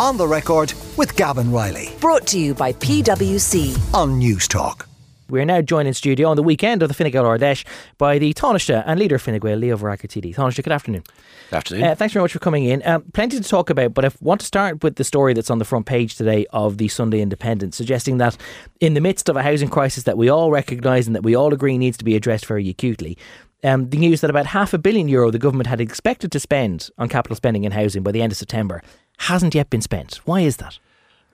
On the record with Gavan Reilly Brought to you by PwC. on News Talk. We are now joined in studio on the weekend of the Fine Gael Ard Fheis by the Taoiseach and leader of Fine Gael, Leo Varadkar TD. Taoiseach, good afternoon. Good afternoon. Uh, thanks very much for coming in. Um, plenty to talk about, but I want to start with the story that's on the front page today of the Sunday Independent, suggesting that in the midst of a housing crisis that we all recognise and that we all agree needs to be addressed very acutely, um, the news that about half a billion euro the government had expected to spend on capital spending in housing by the end of September hasn't yet been spent. Why is that?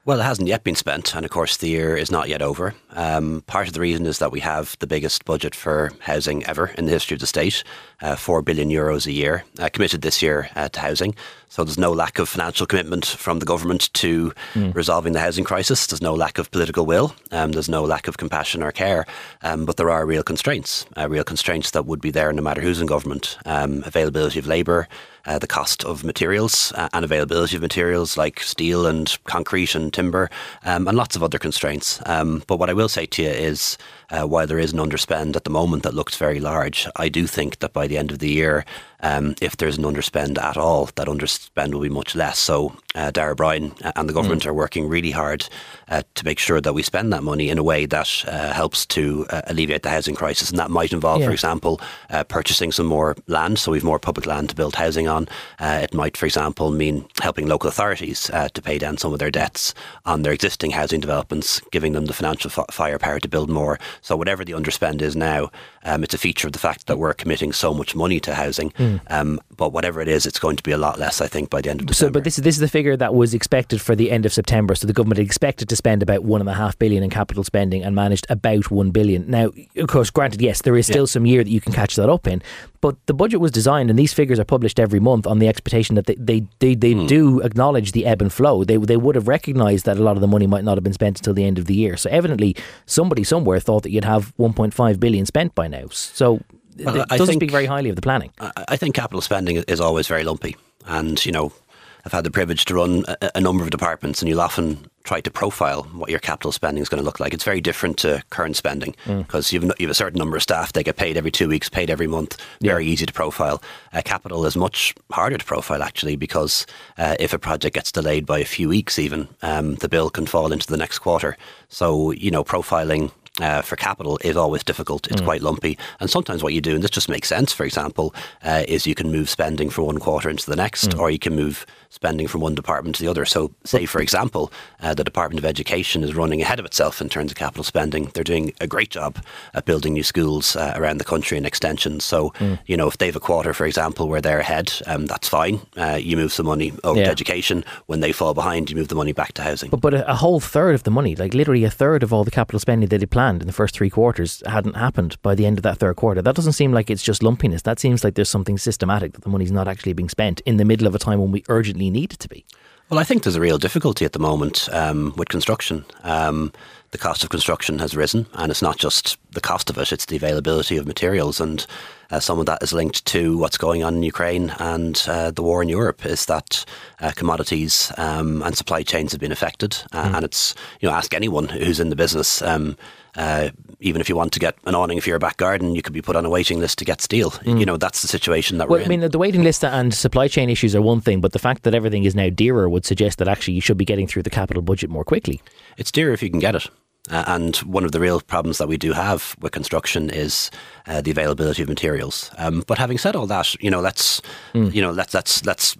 Well, it hasn't yet been spent, and of course, the year is not yet over. Um, part of the reason is that we have the biggest budget for housing ever in the history of the state, uh, four billion euros a year, uh, committed this year uh, to housing. So there's no lack of financial commitment from the government to resolving the housing crisis. There's no lack of political will. Um, there's no lack of compassion or care. Um, but there are real constraints, uh, real constraints that would be there no matter who's in government. Um, availability of labour, uh, the cost of materials uh, and availability of materials like steel and concrete and timber, um, and lots of other constraints. Um, but what I will say to you is, uh, while there is an underspend at the moment that looks very large, I do think that by the end of the year, um, if there's an underspend at all, that underspend will be much less. So, uh, Darragh O'Brien and the government are working really hard uh, to make sure that we spend that money in a way that uh, helps to uh, alleviate the housing crisis. And that might involve, Yeah. for example, uh, purchasing some more land. So, we've more public land to build housing on. Uh, it might, for example, mean helping local authorities uh, to pay down some of their debts on their existing housing developments, giving them the financial fi- firepower to build more. So, whatever the underspend is now, um, it's a feature of the fact that we're committing so much money to housing. Um, but whatever it is, it's going to be a lot less, I think, by the end of Hmm. So, but this is this is the figure that was expected for the end of September. So the government expected to spend about one and a half billion in capital spending and managed about one billion. Now, of course, granted, yes, there is still some year that you can catch that up in, but the budget was designed, and these figures are published every month on the expectation that they they, they, they do acknowledge the ebb and flow. They they would have recognised that a lot of the money might not have been spent until the end of the year. So evidently, somebody somewhere thought that you'd have 1.5 billion spent by now. So. Well, it I doesn't think- speak very highly of the planning. I I think capital spending is always very lumpy. And, you know, I've had the privilege to run a, a number of departments, and you'll often try to profile what your capital spending is going to look like. It's very different to current spending because you've, you have a certain number of staff, they get paid every two weeks, paid every month, very easy to profile. Uh, capital is much harder to profile, actually, because uh, if a project gets delayed by a few weeks, even, um, the bill can fall into the next quarter. So, you know, profiling uh, for capital is always difficult. It's quite lumpy. And sometimes what you do, and this just makes sense, for example, uh, is you can move spending from one quarter into the next, or you can move spending from one department to the other. So, say, for example, uh, the Department of Education is running ahead of itself in terms of capital spending. They're doing a great job at building new schools uh, around the country and extensions. So, you know, if they have a quarter, for example, where they're ahead, um, that's fine. Uh, you move some money over Yeah. to education. When they fall behind, you move the money back to housing. But but a, a whole third of the money, like literally a third of all the capital spending that they planned in the first three quarters, hadn't happened by the end of that third quarter. That doesn't seem like it's just lumpiness. That seems like there's something systematic that the money's not actually being spent in the middle of a time when we urgently need it to be. Well, I think there's a real difficulty at the moment um, with construction. Um, the cost of construction has risen, and it's not just the cost of it, it's the availability of materials. And uh, some of that is linked to what's going on in Ukraine and uh, the war in Europe, is that uh, commodities um, and supply chains have been affected. Uh, And it's, you know, ask anyone who's in the business. Um, uh, even if you want to get an awning for your back garden, you could be put on a waiting list to get steel. You know, that's the situation that Well, we're in. I mean, the waiting list and supply chain issues are one thing, but the fact that everything is now dearer would suggest that actually you should be getting through the capital budget more quickly. It's dearer if you can get it. Uh, and one of the real problems that we do have with construction is uh, the availability of materials. Um, but having said all that, you know, let's you know let's let's let's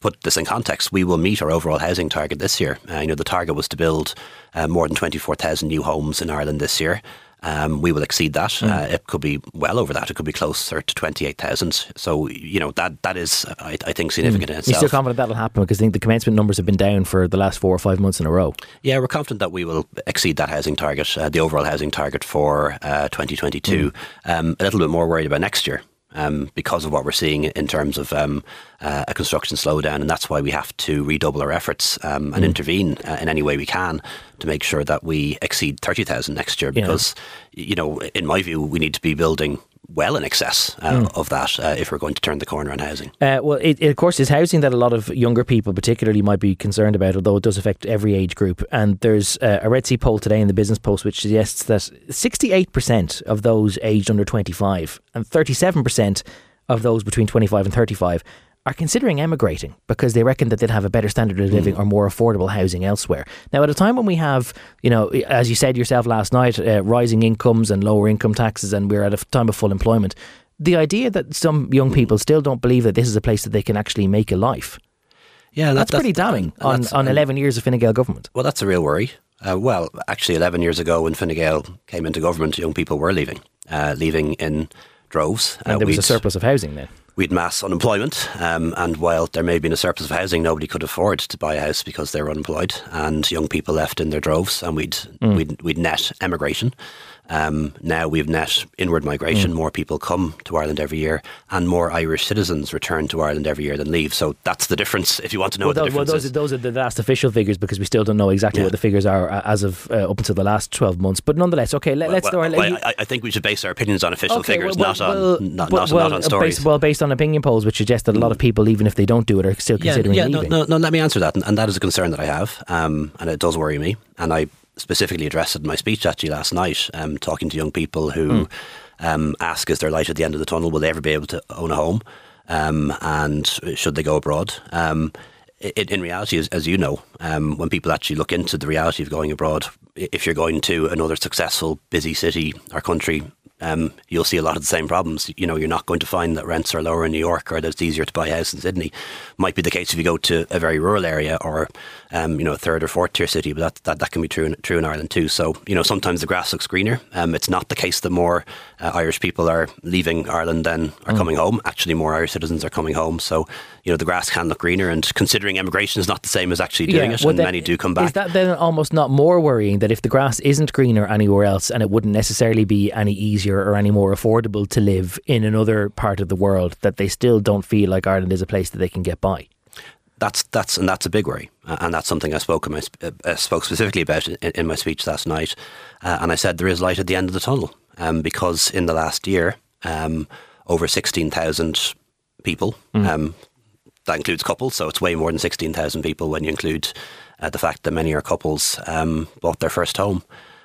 put this in context. We will meet our overall housing target this year. Uh, you know, the target was to build uh, more than twenty four thousand new homes in Ireland this year. Um, we will exceed that. Uh, it could be well over that. It could be closer to twenty eight thousand. So you know that that is, I, I think, significant in You're still confident that'll happen because I think the commencement numbers have been down for the last four or five months in a row. Yeah, we're confident that we will exceed that housing target, uh, the overall housing target for uh, 2022. Um, a little bit more worried about next year. Um, because of what we're seeing in terms of um, uh, a construction slowdown, and that's why we have to redouble our efforts um, and intervene uh, in any way we can to make sure that we exceed thirty thousand next year. Yeah. Because, you know, in my view, we need to be building well in excess uh, of that uh, if we're going to turn the corner on housing. Uh, well, it, it, of course, is housing that a lot of younger people, particularly, might be concerned about, although it does affect every age group. And there's uh, a Red C poll today in the Business Post which suggests that 68% of those aged under 25 and 37% of those between 25 and 35 are considering emigrating because they reckon that they'd have a better standard of living or more affordable housing elsewhere. Now, at a time when we have, you know, as you said yourself last night, uh, rising incomes and lower income taxes, and we're at a time of full employment, the idea that some young people still don't believe that this is a place that they can actually make a life. Yeah, That's, pretty damning and on, that's- on 11 years of Fine Gael government. Well, that's a real worry. Uh, well, actually, 11 years ago when Fine Gael came into government, young people were leaving, uh, leaving in droves. And Uh, there was a surplus of housing then. We'd mass unemployment, um, and while there may have been a surplus of housing, nobody could afford to buy a house because they were unemployed, and young people left in their droves, and we'd we'd, we'd net emigration. Um, now we've net inward migration. More people come to Ireland every year, and more Irish citizens return to Ireland every year than leave. So that's the difference. If you want to know Well, what the those, well, difference those, is. are, those are the last official figures because we still don't know exactly Yeah. what the figures are uh, as of uh, up until the last 12 months. But nonetheless, okay, let, us well, well, I, I think we should base our opinions on official Okay, figures, not on not, not, not on stories. Based, well, based on opinion polls, which suggest that a lot of people, even if they don't do it, are still considering yeah, no, leaving. no, no, let me answer that. And, and that is a concern that I have. Um, and it does worry me. And I specifically addressed it in my speech actually last night, um, talking to young people who Hmm. um, ask, is there light at the end of the tunnel? Will they ever be able to own a home? Um, and should they go abroad? Um, i in reality, as, as you know, um, when people actually look into the reality of going abroad, if you're going to another successful, busy city or country, um, you'll see a lot of the same problems. You know, you're not going to find that rents are lower in New York or that it's easier to buy a house in Sydney. Might be the case if you go to a very rural area or, um, you know, a third or fourth tier city, but that, that, that can be true in, true in Ireland too. So, you know, sometimes the grass looks greener. Um, it's not the case that more uh, Irish people are leaving Ireland than are Mm. coming home. Actually, more Irish citizens are coming home. So, you know, the grass can look greener. And considering immigration is not the same as actually doing it, well, and then many do come back. Is that then almost not more worrying that if the grass isn't greener anywhere else and it wouldn't necessarily be any easier or any more affordable to live in another part of the world, that they still don't feel like Ireland is a place that they can get by? that's that's and that's a big worry, uh, and that's something I spoke in my, uh, uh, spoke specifically about in, in my speech last night, uh, and I said there is light at the end of the tunnel, um, because in the last year, um, over sixteen thousand people, um, that includes couples, so it's way more than sixteen thousand people when you include uh, the fact that many are couples um, bought their first home.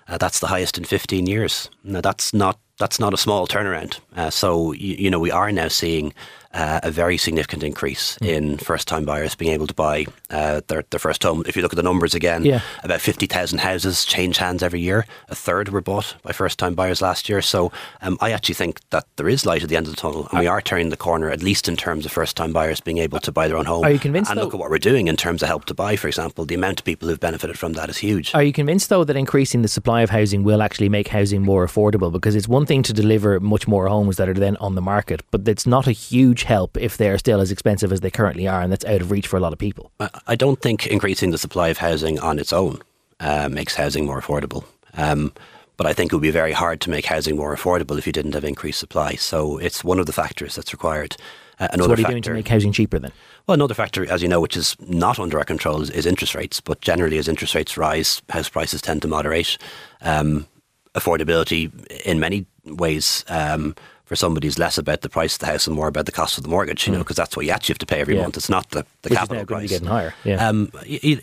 Uh, that's the highest in 15 years. Now, that's not that's not a small turnaround. Uh, so you, you know we are now seeing uh, a very significant increase in first-time buyers being able to buy uh, their their first home. If you look at the numbers again, Yeah. about 50,000 houses change hands every year. A third were bought by first-time buyers last year. So um, I actually think that there is light at the end of the tunnel, and we are turning the corner, at least in terms of first-time buyers being able to buy their own home. Are you convinced, And look at what we're doing in terms of help to buy, for example. The amount of people who've benefited from that is huge. Are you convinced, though, that increasing the supply of housing will actually make housing more affordable? Because it's one thing to deliver much more homes that are then on the market, but it's not a huge help if they're still as expensive as they currently are, and that's out of reach for a lot of people. I- don't think increasing the supply of housing on its own uh, makes housing more affordable. Um, but I think it would be very hard to make housing more affordable if you didn't have increased supply. So it's one of the factors that's required. Uh, So another what are you factor, doing to make housing cheaper then? well, another factor, as you know, which is not under our control, is, is interest rates. But generally, as interest rates rise, house prices tend to moderate. Um, affordability, in many ways, um, for somebody is less about the price of the house and more about the cost of the mortgage. You know, because that's what you actually have to pay every Mm. Yeah. month. It's not the, the Which capital now going to be price. getting higher. Yeah. Um,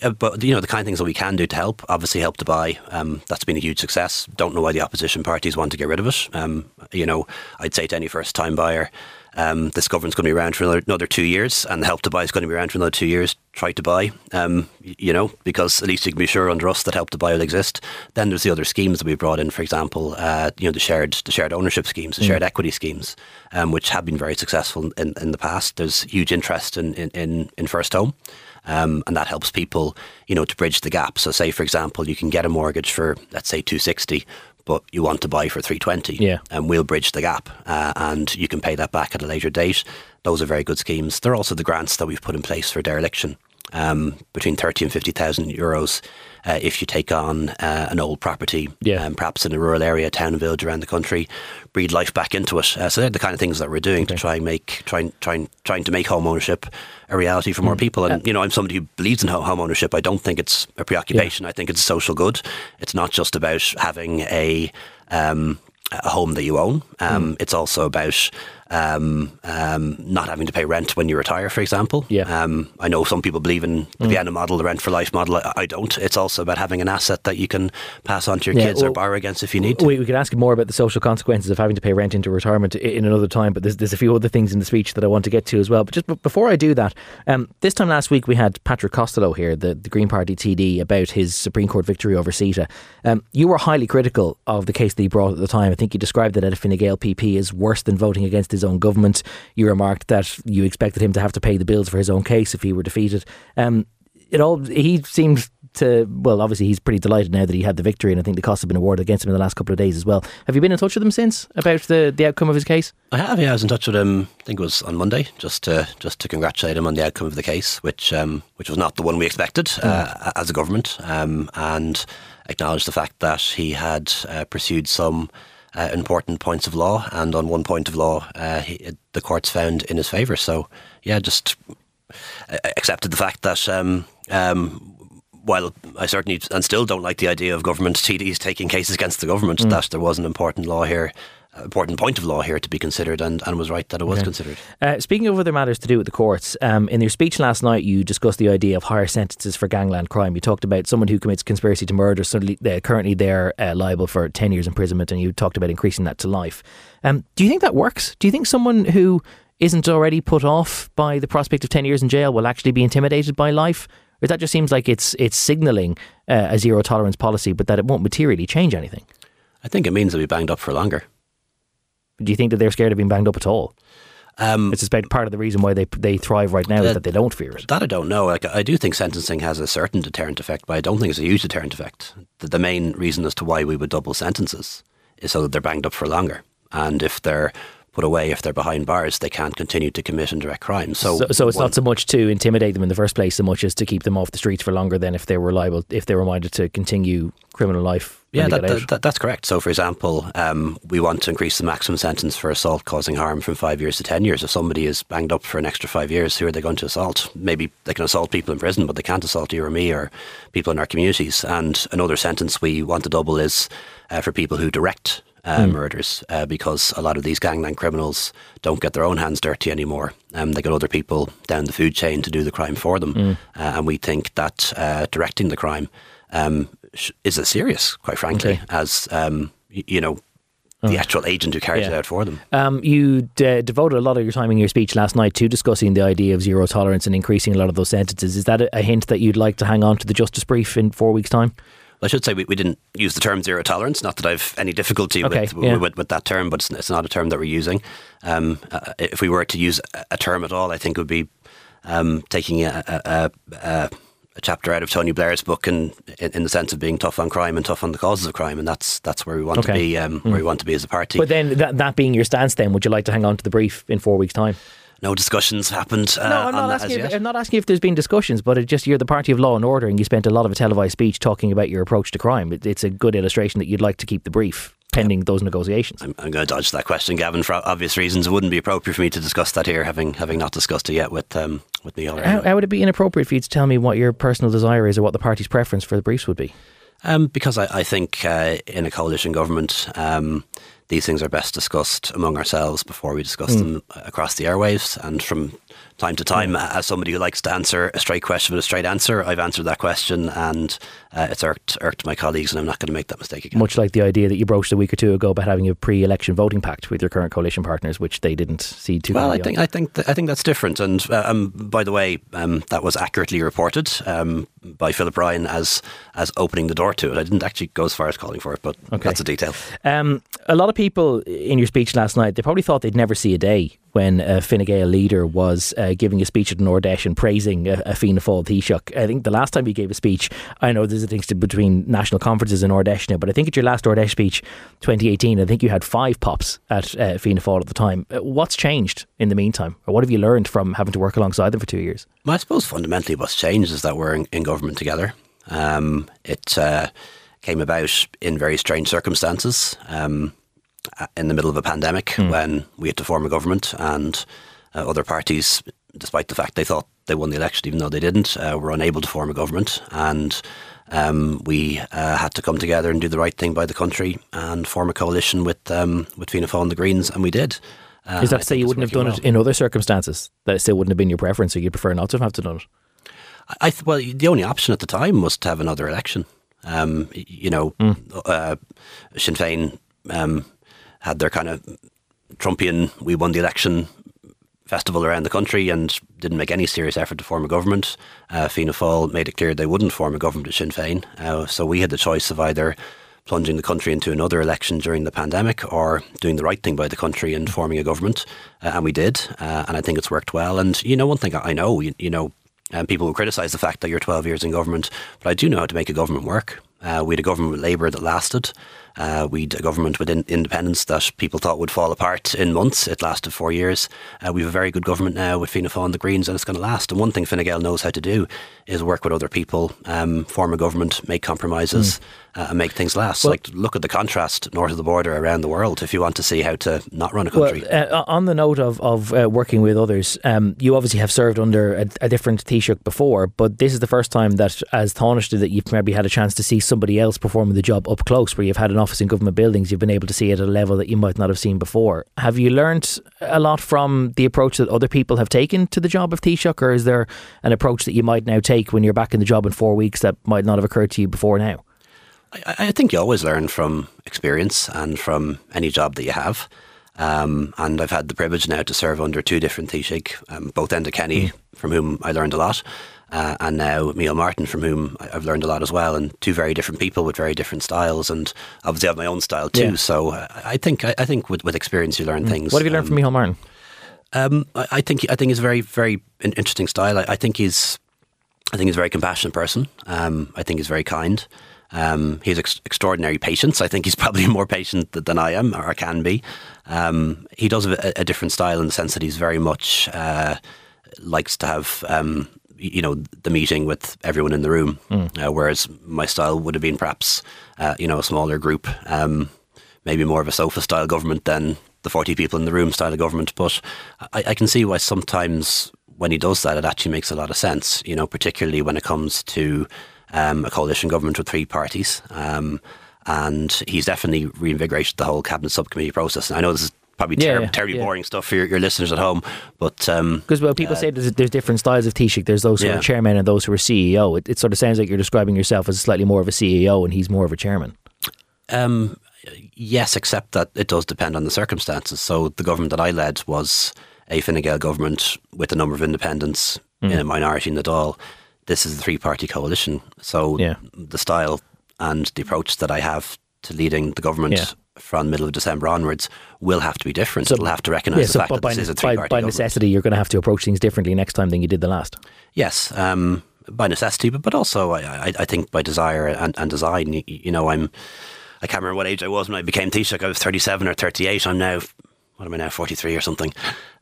uh, but you know the kind of things that we can do to help. Obviously, help to buy. Um, that's been a huge success. Don't know why the opposition parties want to get rid of it. Um, you know, I'd say to any first-time buyer, um, this government's going to be around for another, another two years, and the help to buy is going to be around for another two years. Try to buy, um, you know, because at least you can be sure under us that help to buy will exist. Then there's the other schemes that we brought in, for example, uh, you know, the shared the shared ownership schemes, the shared equity schemes, um, which have been very successful in, in the past. There's huge interest in in, in, in first home. Um, and that helps people, you know, to bridge the gap. So, say for example, you can get a mortgage for let's say two sixty, but you want to buy for three twenty, Yeah. and we'll bridge the gap, uh, and you can pay that back at a later date. Those are very good schemes. There are also the grants that we've put in place for dereliction, um, between thirty and fifty thousand euros. Uh, if you take on uh, an old property, Yeah. um, perhaps in a rural area, town and village around the country, breathe life back into it. Uh, so they're the kind of things that we're doing to try and make, trying, trying, trying to make home ownership a reality for more Mm. people. And you know, I'm somebody who believes in home ownership. I don't think it's a preoccupation. I think it's a social good. It's not just about having a um, a home that you own. Um, It's also about um, um, not having to pay rent when you retire, for example. Yeah. Um, I know some people believe in the Vienna model, the rent for life model. I, I don't. It's also about having an asset that you can pass on to your Yeah, kids or well, borrow against if you need to. We, we could ask more about the social consequences of having to pay rent into retirement in another time, but there's, there's a few other things in the speech that I want to get to as well. But just b- before I do that, um, this time last week we had Patrick Costello here, the, the Green Party TD, about his Supreme Court victory over CETA. Um, you were highly critical of the case that he brought at the time. I think you described it at a Fine Gael PP as worse than voting against his own government. You remarked that you expected him to have to pay the bills for his own case if he were defeated. Um, it all he seemed to well obviously he's pretty delighted now that he had the victory and I think the costs have been awarded against him in the last couple of days as well. Have you been in touch with him since about the, the outcome of his case? I have, yeah. I was in touch with him. I think it was on Monday, just to just to congratulate him on the outcome of the case, which um, which was not the one we expected uh, as a government, um, and acknowledge the fact that he had uh, pursued some uh, important points of law, and on one point of law, uh, he, the courts found in his favour. So, yeah, just uh, accepted the fact that. Um, um, while I certainly and still don't like the idea of government TDs taking cases against the government, that there was an important law here, important point of law here to be considered, and, and was right that it was considered. Uh, speaking of other matters to do with the courts, um, in your speech last night, you discussed the idea of higher sentences for gangland crime. You talked about someone who commits conspiracy to murder. Suddenly, uh, currently, they're uh, liable for ten years imprisonment, and you talked about increasing that to life. Um, do you think that works? Do you think someone who isn't already put off by the prospect of ten years in jail will actually be intimidated by life? Or that just seems like it's it's signalling uh, a zero tolerance policy, but that it won't materially change anything. I think it means they'll be banged up for longer. Do you think that they're scared of being banged up at all? Um, I suspect part of the reason why they they thrive right now is that they don't fear it. that I don't know. Like, I do think sentencing has a certain deterrent effect, but I don't think it's a huge deterrent effect. The, the main reason as to why we would double sentences is so that they're banged up for longer. And if they're put away, if they're behind bars, they can't continue to commit indirect crime. So, So, so it's one- not so much to intimidate them in the first place, so much as to keep them off the streets for longer than if they were liable, if they were minded to continue criminal life. Yeah, that, that, that, that's correct. So, for example, um, we want to increase the maximum sentence for assault causing harm from five years to 10 years. If somebody is banged up for an extra five years, who are they going to assault? Maybe they can assault people in prison, but they can't assault you or me or people in our communities. And another sentence we want to double is uh, for people who direct uh, murders, uh, because a lot of these gangland criminals don't get their own hands dirty anymore. Um, they get other people down the food chain to do the crime for them. Uh, and we think that uh, directing the crime um, sh- is as serious, quite frankly, Okay. as um, y- you know the actual agent who carries it out for them. Um, you d- devoted a lot of your time in your speech last night to discussing the idea of zero tolerance and increasing a lot of those sentences. Is that a, a hint that you'd like to hang on to the justice brief in four weeks' time? I should say we, we didn't use the term zero tolerance. Not that I've any difficulty Okay, with, yeah. with with that term, but it's, it's not a term that we're using. Um, uh, if we were to use a- term at all, I think it would be um, taking a, a, a, a, chapter out of Tony Blair's book, and in, in the sense of being tough on crime and tough on the causes of crime, and that's that's where we want to be. Um, Where we want to be as a party. But then, that, that being your stance, then would you like to hang on to the brief in four weeks' time? No discussions happened. Uh, No, I'm on not asking. as If, yet. I'm not asking if there's been discussions, but it just you're the party of law and order, and you spent a lot of a televised speech talking about your approach to crime. It, it's a good illustration that you'd like to keep the brief pending those negotiations. I'm, I'm going to dodge that question, Gavan, for obvious reasons. It wouldn't be appropriate for me to discuss that here, having having not discussed it yet with um, with Micheál. or How, how would it be inappropriate for you to tell me what your personal desire is or what the party's preference for the briefs would be? Um, because I, I think uh, in a coalition government, um, these things are best discussed among ourselves before we discuss them across the airwaves. And from time to time, as somebody who likes to answer a straight question with a straight answer, I've answered that question, and uh, it's irked, irked my colleagues, and I'm not going to make that mistake again. Much like the idea that you broached a week or two ago about having a pre-election voting pact with your current coalition partners, which they didn't see too. Well, I on. think I think th- I think that's different. And uh, um, by the way, um, that was accurately reported um, by Philip Ryan as as opening the door to it. I didn't actually go as far as calling for it, but that's a detail. Um, a lot of people in your speech last night, they probably thought they'd never see a day when a Fine Gael leader was uh, giving a speech at an and praising a, a Fianna Fáil Taoiseach. I think the last time he gave a speech, I know there's a thing between national conferences and Ard Fheis now, but I think at your last Ard Fheis speech, 2018, I think you had five pops at uh, Fianna Fáil at the time. Uh, What's changed in the meantime? Or what have you learned from having to work alongside them for two years? Well, I suppose fundamentally what's changed is that we're in, in government together. Um, it uh, came about in very strange circumstances um, in the middle of a pandemic when we had to form a government and uh, other parties, despite the fact they thought they won the election, even though they didn't, uh, were unable to form a government. And um, we uh, had to come together and do the right thing by the country and form a coalition with um, with Fianna Fáil and the Greens, and we did. Uh, Is that to say you wouldn't have done well. it in other circumstances? That it still wouldn't have been your preference, or you'd prefer not to have to done it? I th- well, the only option at the time was to have another election. Um, you know, uh, Sinn Féin um, had their kind of Trumpian "we won the election" festival around the country and didn't make any serious effort to form a government. Uh, Fianna Fáil made it clear they wouldn't form a government with Sinn Féin. Uh, so we had the choice of either plunging the country into another election during the pandemic or doing the right thing by the country and forming a government. Uh, and we did. Uh, and I think it's worked well. And, you know, one thing I know, you, you know, um, people will criticise the fact that you're 12 years in government, but I do know how to make a government work. Uh, we had a government with Labour that lasted. Uh, we had a government with in- independents that people thought would fall apart in months. It lasted four years. Uh, we have a very good government now with Fianna Fáil and the Greens, and it's going to last. And one thing Fine Gael knows how to do is work with other people, um, form a government, make compromises, uh, and make things last. Well- like look at the contrast north of the border around the world. If you want to see how to not run a Well, country, uh, on the note of, of uh, working with others, um, you obviously have served under a, a different Taoiseach before, but this is the first time that, as Taoiseach, that you've maybe had a chance to see somebody else performing the job up close, where you've had an office in government buildings, you've been able to see it at a level that you might not have seen before. Have you learned a lot from the approach that other people have taken to the job of Taoiseach, or is there an approach that you might now take when you're back in the job in four weeks that might not have occurred to you before now? I, I think you always learn from experience and from any job that you have. Um, and I've had the privilege now to serve under two different Taoiseach, um, both Enda Kenny, from whom I learned a lot, uh, and now Micheál Martin, from whom I've learned a lot as well. And two very different people with very different styles, and obviously I have my own style too. Yeah. So uh, I think I, I think with, with experience you learn things. What have you learned Um, from Michael Martin? um, I, I think I think he's a very very interesting style. I, I think he's I think he's a very compassionate person. Um, I think he's very kind. Um, he has ex- extraordinary patience. I think he's probably more patient th- than I am or can be. Um, he does have a, a different style in the sense that he's very much uh, likes to have um, you know the meeting with everyone in the room, uh, whereas my style would have been perhaps uh, you know a smaller group, um, maybe more of a sofa style government than the forty people in the room style of government. But I, I can see why sometimes when he does that, it actually makes a lot of sense. You know, particularly when it comes to um, a coalition government with three parties. Um, and he's definitely reinvigorated the whole cabinet subcommittee process. And I know this is probably ter- yeah, terribly yeah. boring stuff for your, your listeners at home, but um, Because well, people say there's, there's different styles of Taoiseach. There's those who Yeah. are chairman and those who are CEO. It, it sort of sounds like you're describing yourself as slightly more of a CEO and he's more of a chairman. Um, yes, except that it does depend on the circumstances. So the government that I led was a Fine Gael government with a number of independents Mm. in a minority in the Dáil. This is a three-party coalition. So Yeah. the style and the approach that I have to leading the government Yeah. From middle of December onwards will have to be different. So- It'll have to recognise yeah, the so fact that by, this is a three-party by government. necessity, you're going to have to approach things differently next time than you did the last. Yes, um, by necessity, but, but also I, I, I think by desire and, and design. You, you know, I'm I can't remember what age I was when I became Taoiseach. I was 37 or 38. I'm now what am I now 43 or something.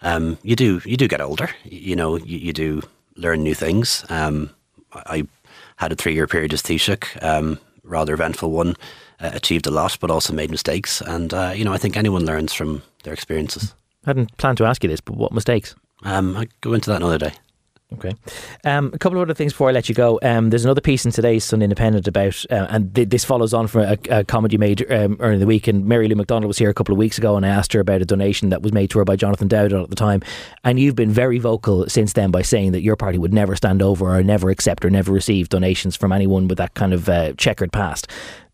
Um, you do you do get older. You, know, you, you do learn new things. Um, I I had a three year period as Taoiseach, um, rather eventful one. Uh, achieved a lot, but also made mistakes. And uh, you know, I think anyone learns from their experiences. I hadn't planned to ask you this, but what mistakes? Um, I go into that another day. Okay. Um, a couple of other things before I let you go. Um, there's another piece in today's Sun Independent about, uh, and th- this follows on from a, a comment you made um, earlier in the week. And Mary Lou McDonald was here a couple of weeks ago, and I asked her about a donation that was made to her by Jonathan Dowdall at the time. And you've been very vocal since then by saying that your party would never stand over or never accept or never receive donations from anyone with that kind of uh, checkered past.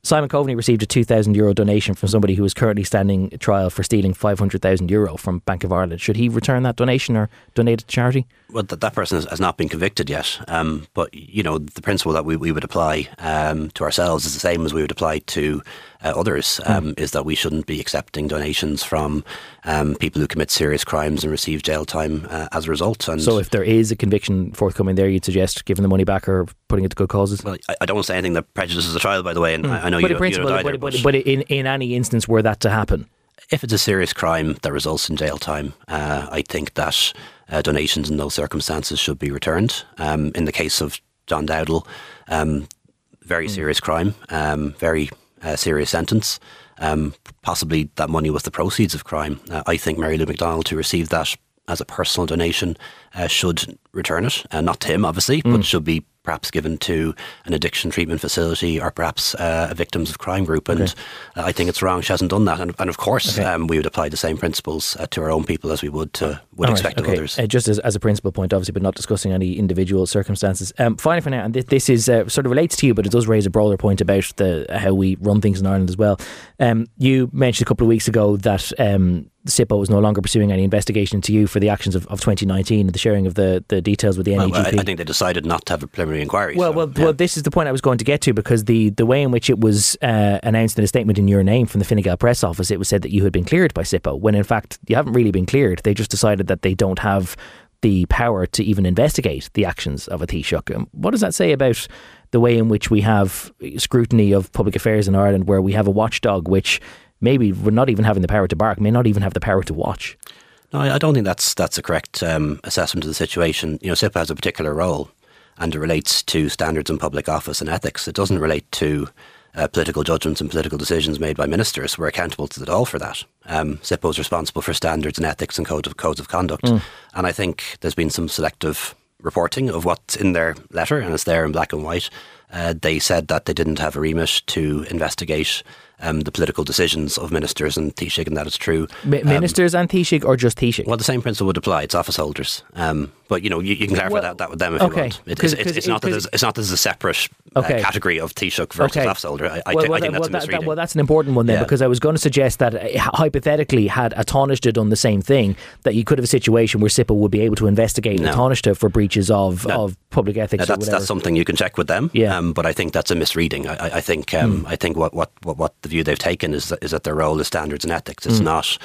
Simon Coveney received a €2,000 Euro donation from somebody who is currently standing trial for stealing €500,000 Euro from Bank of Ireland. Should he return that donation or donate it to charity? well, that, that person has, not been convicted yet. Um, but you know, the principle that we, we would apply um, to ourselves is the same as we would apply to uh, others. Hmm. Um, Is that we shouldn't be accepting donations from um, people who commit serious crimes and receive jail time uh, as a result. And So if there is a conviction forthcoming there, you'd suggest giving the money back or putting it to good causes? well, I, I don't want to say anything that prejudices the trial, by the way, and I, I know Hmm. but you, you don't either. but, but, but in, in any instance were that to happen, if it's a serious crime that results in jail time, uh, I think that uh, donations in those circumstances should be returned. Um, in the case of John Dowdall, um, very serious crime, um, very uh, serious sentence. Um, possibly that money was the proceeds of crime. Uh, I think Mary Lou McDonald, who received that as a personal donation, uh, should return it. Uh, not to him, obviously, but should be perhaps given to an addiction treatment facility or perhaps uh, a victims of crime group. And okay. uh, I think it's wrong she hasn't done that. And, and of course, okay. um, we would apply the same principles uh, to our own people as we would to would All expect right. okay. of others. Uh, just as, as a principal point, obviously, but not discussing any individual circumstances. Um, finally, for now, and this, this is uh, sort of relates to you, but it does raise a broader point about the how we run things in Ireland as well. Um, you mentioned a couple of weeks ago that SIPO was no longer pursuing any investigation into you for the actions of, of 2019 and the sharing of the, the details with the NAGP. Well, I think they decided not to have a preliminary inquiry. Well, so, well, yeah. well, this is the point I was going to get to because the, the way in which it was uh, announced in a statement in your name from the Fine Gael press office, it was said that you had been cleared by SIPO, when in fact you haven't really been cleared. They just decided that they don't have the power to even investigate the actions of a Taoiseach. What does that say about the way in which we have scrutiny of public affairs in Ireland, where we have a watchdog which maybe we're not even having the power to bark, may not even have the power to watch. No, I don't think that's that's a correct um, assessment of the situation. You know, SIPO has a particular role, and it relates to standards in public office and ethics. It doesn't relate to uh, political judgments and political decisions made by ministers. We're accountable to the all for that. Um, SIPO is responsible for standards and ethics and codes of codes of conduct, mm. and I think there's been some selective reporting of what's in their letter, and it's there in black and white. Uh, they said that they didn't have a remit to investigate um, the political decisions of ministers and Taoiseach, and that is true. M- ministers um, and Taoiseach, or just Taoiseach? Well, the same principle would apply. It's office holders. Um, but you know, you, you can clarify well, that, that with them if okay. you want. It, it's, it's, it's, not that it's not that there's a separate uh, okay. uh, category of Taoiseach versus okay. office holder. I, I, well, well, I think that's well, a That, well, that's an important one then, yeah. because I was going to suggest that uh, hypothetically, had a Taoiseach done the same thing, that you could have a situation where SIPO would be able to investigate no. a Taoiseach for breaches of, no. of public ethics. No, that's, that's something you can check with them. Yeah. Um, but I think that's a misreading. I, I think um, mm. I think what, what, what, what the view they've taken is that, is that their role is standards and ethics. It's mm. not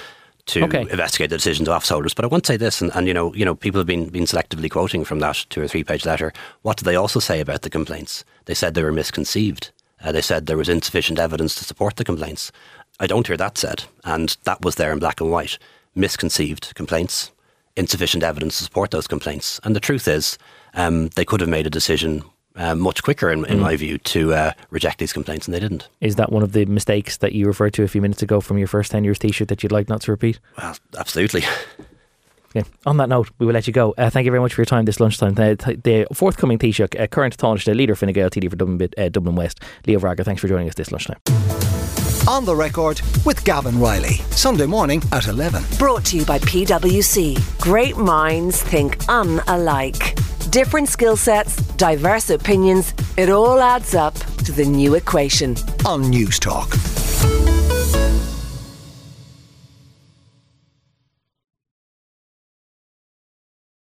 to okay. investigate the decisions of office holders. But I want to say this, and, and, you know, you know, people have been been selectively quoting from that two or three page letter. What did they also say about the complaints? They said they were misconceived. Uh, they said there was insufficient evidence to support the complaints. I don't hear that said, and that was there in black and white. Misconceived complaints, insufficient evidence to support those complaints. And the truth is, um, they could have made a decision uh, much quicker, in, in mm. my view, to uh, reject these complaints, and they didn't. Is that one of the mistakes that you referred to a few minutes ago from your first 10 years Taoiseach that you'd like not to repeat? Well, absolutely. Okay. On that note, we will let you go. Uh, thank you very much for your time this lunchtime. The, the forthcoming Taoiseach, uh, current Taoiseach, leader Fine Gael TD for Dublin, uh, Dublin West, Leo Varadkar, thanks for joining us this lunchtime. On the record with Gavan Reilly, Sunday morning at 11. Brought to you by PwC. Great minds think unalike. Different skill sets, diverse opinions, it all adds up to the new equation on News Talk.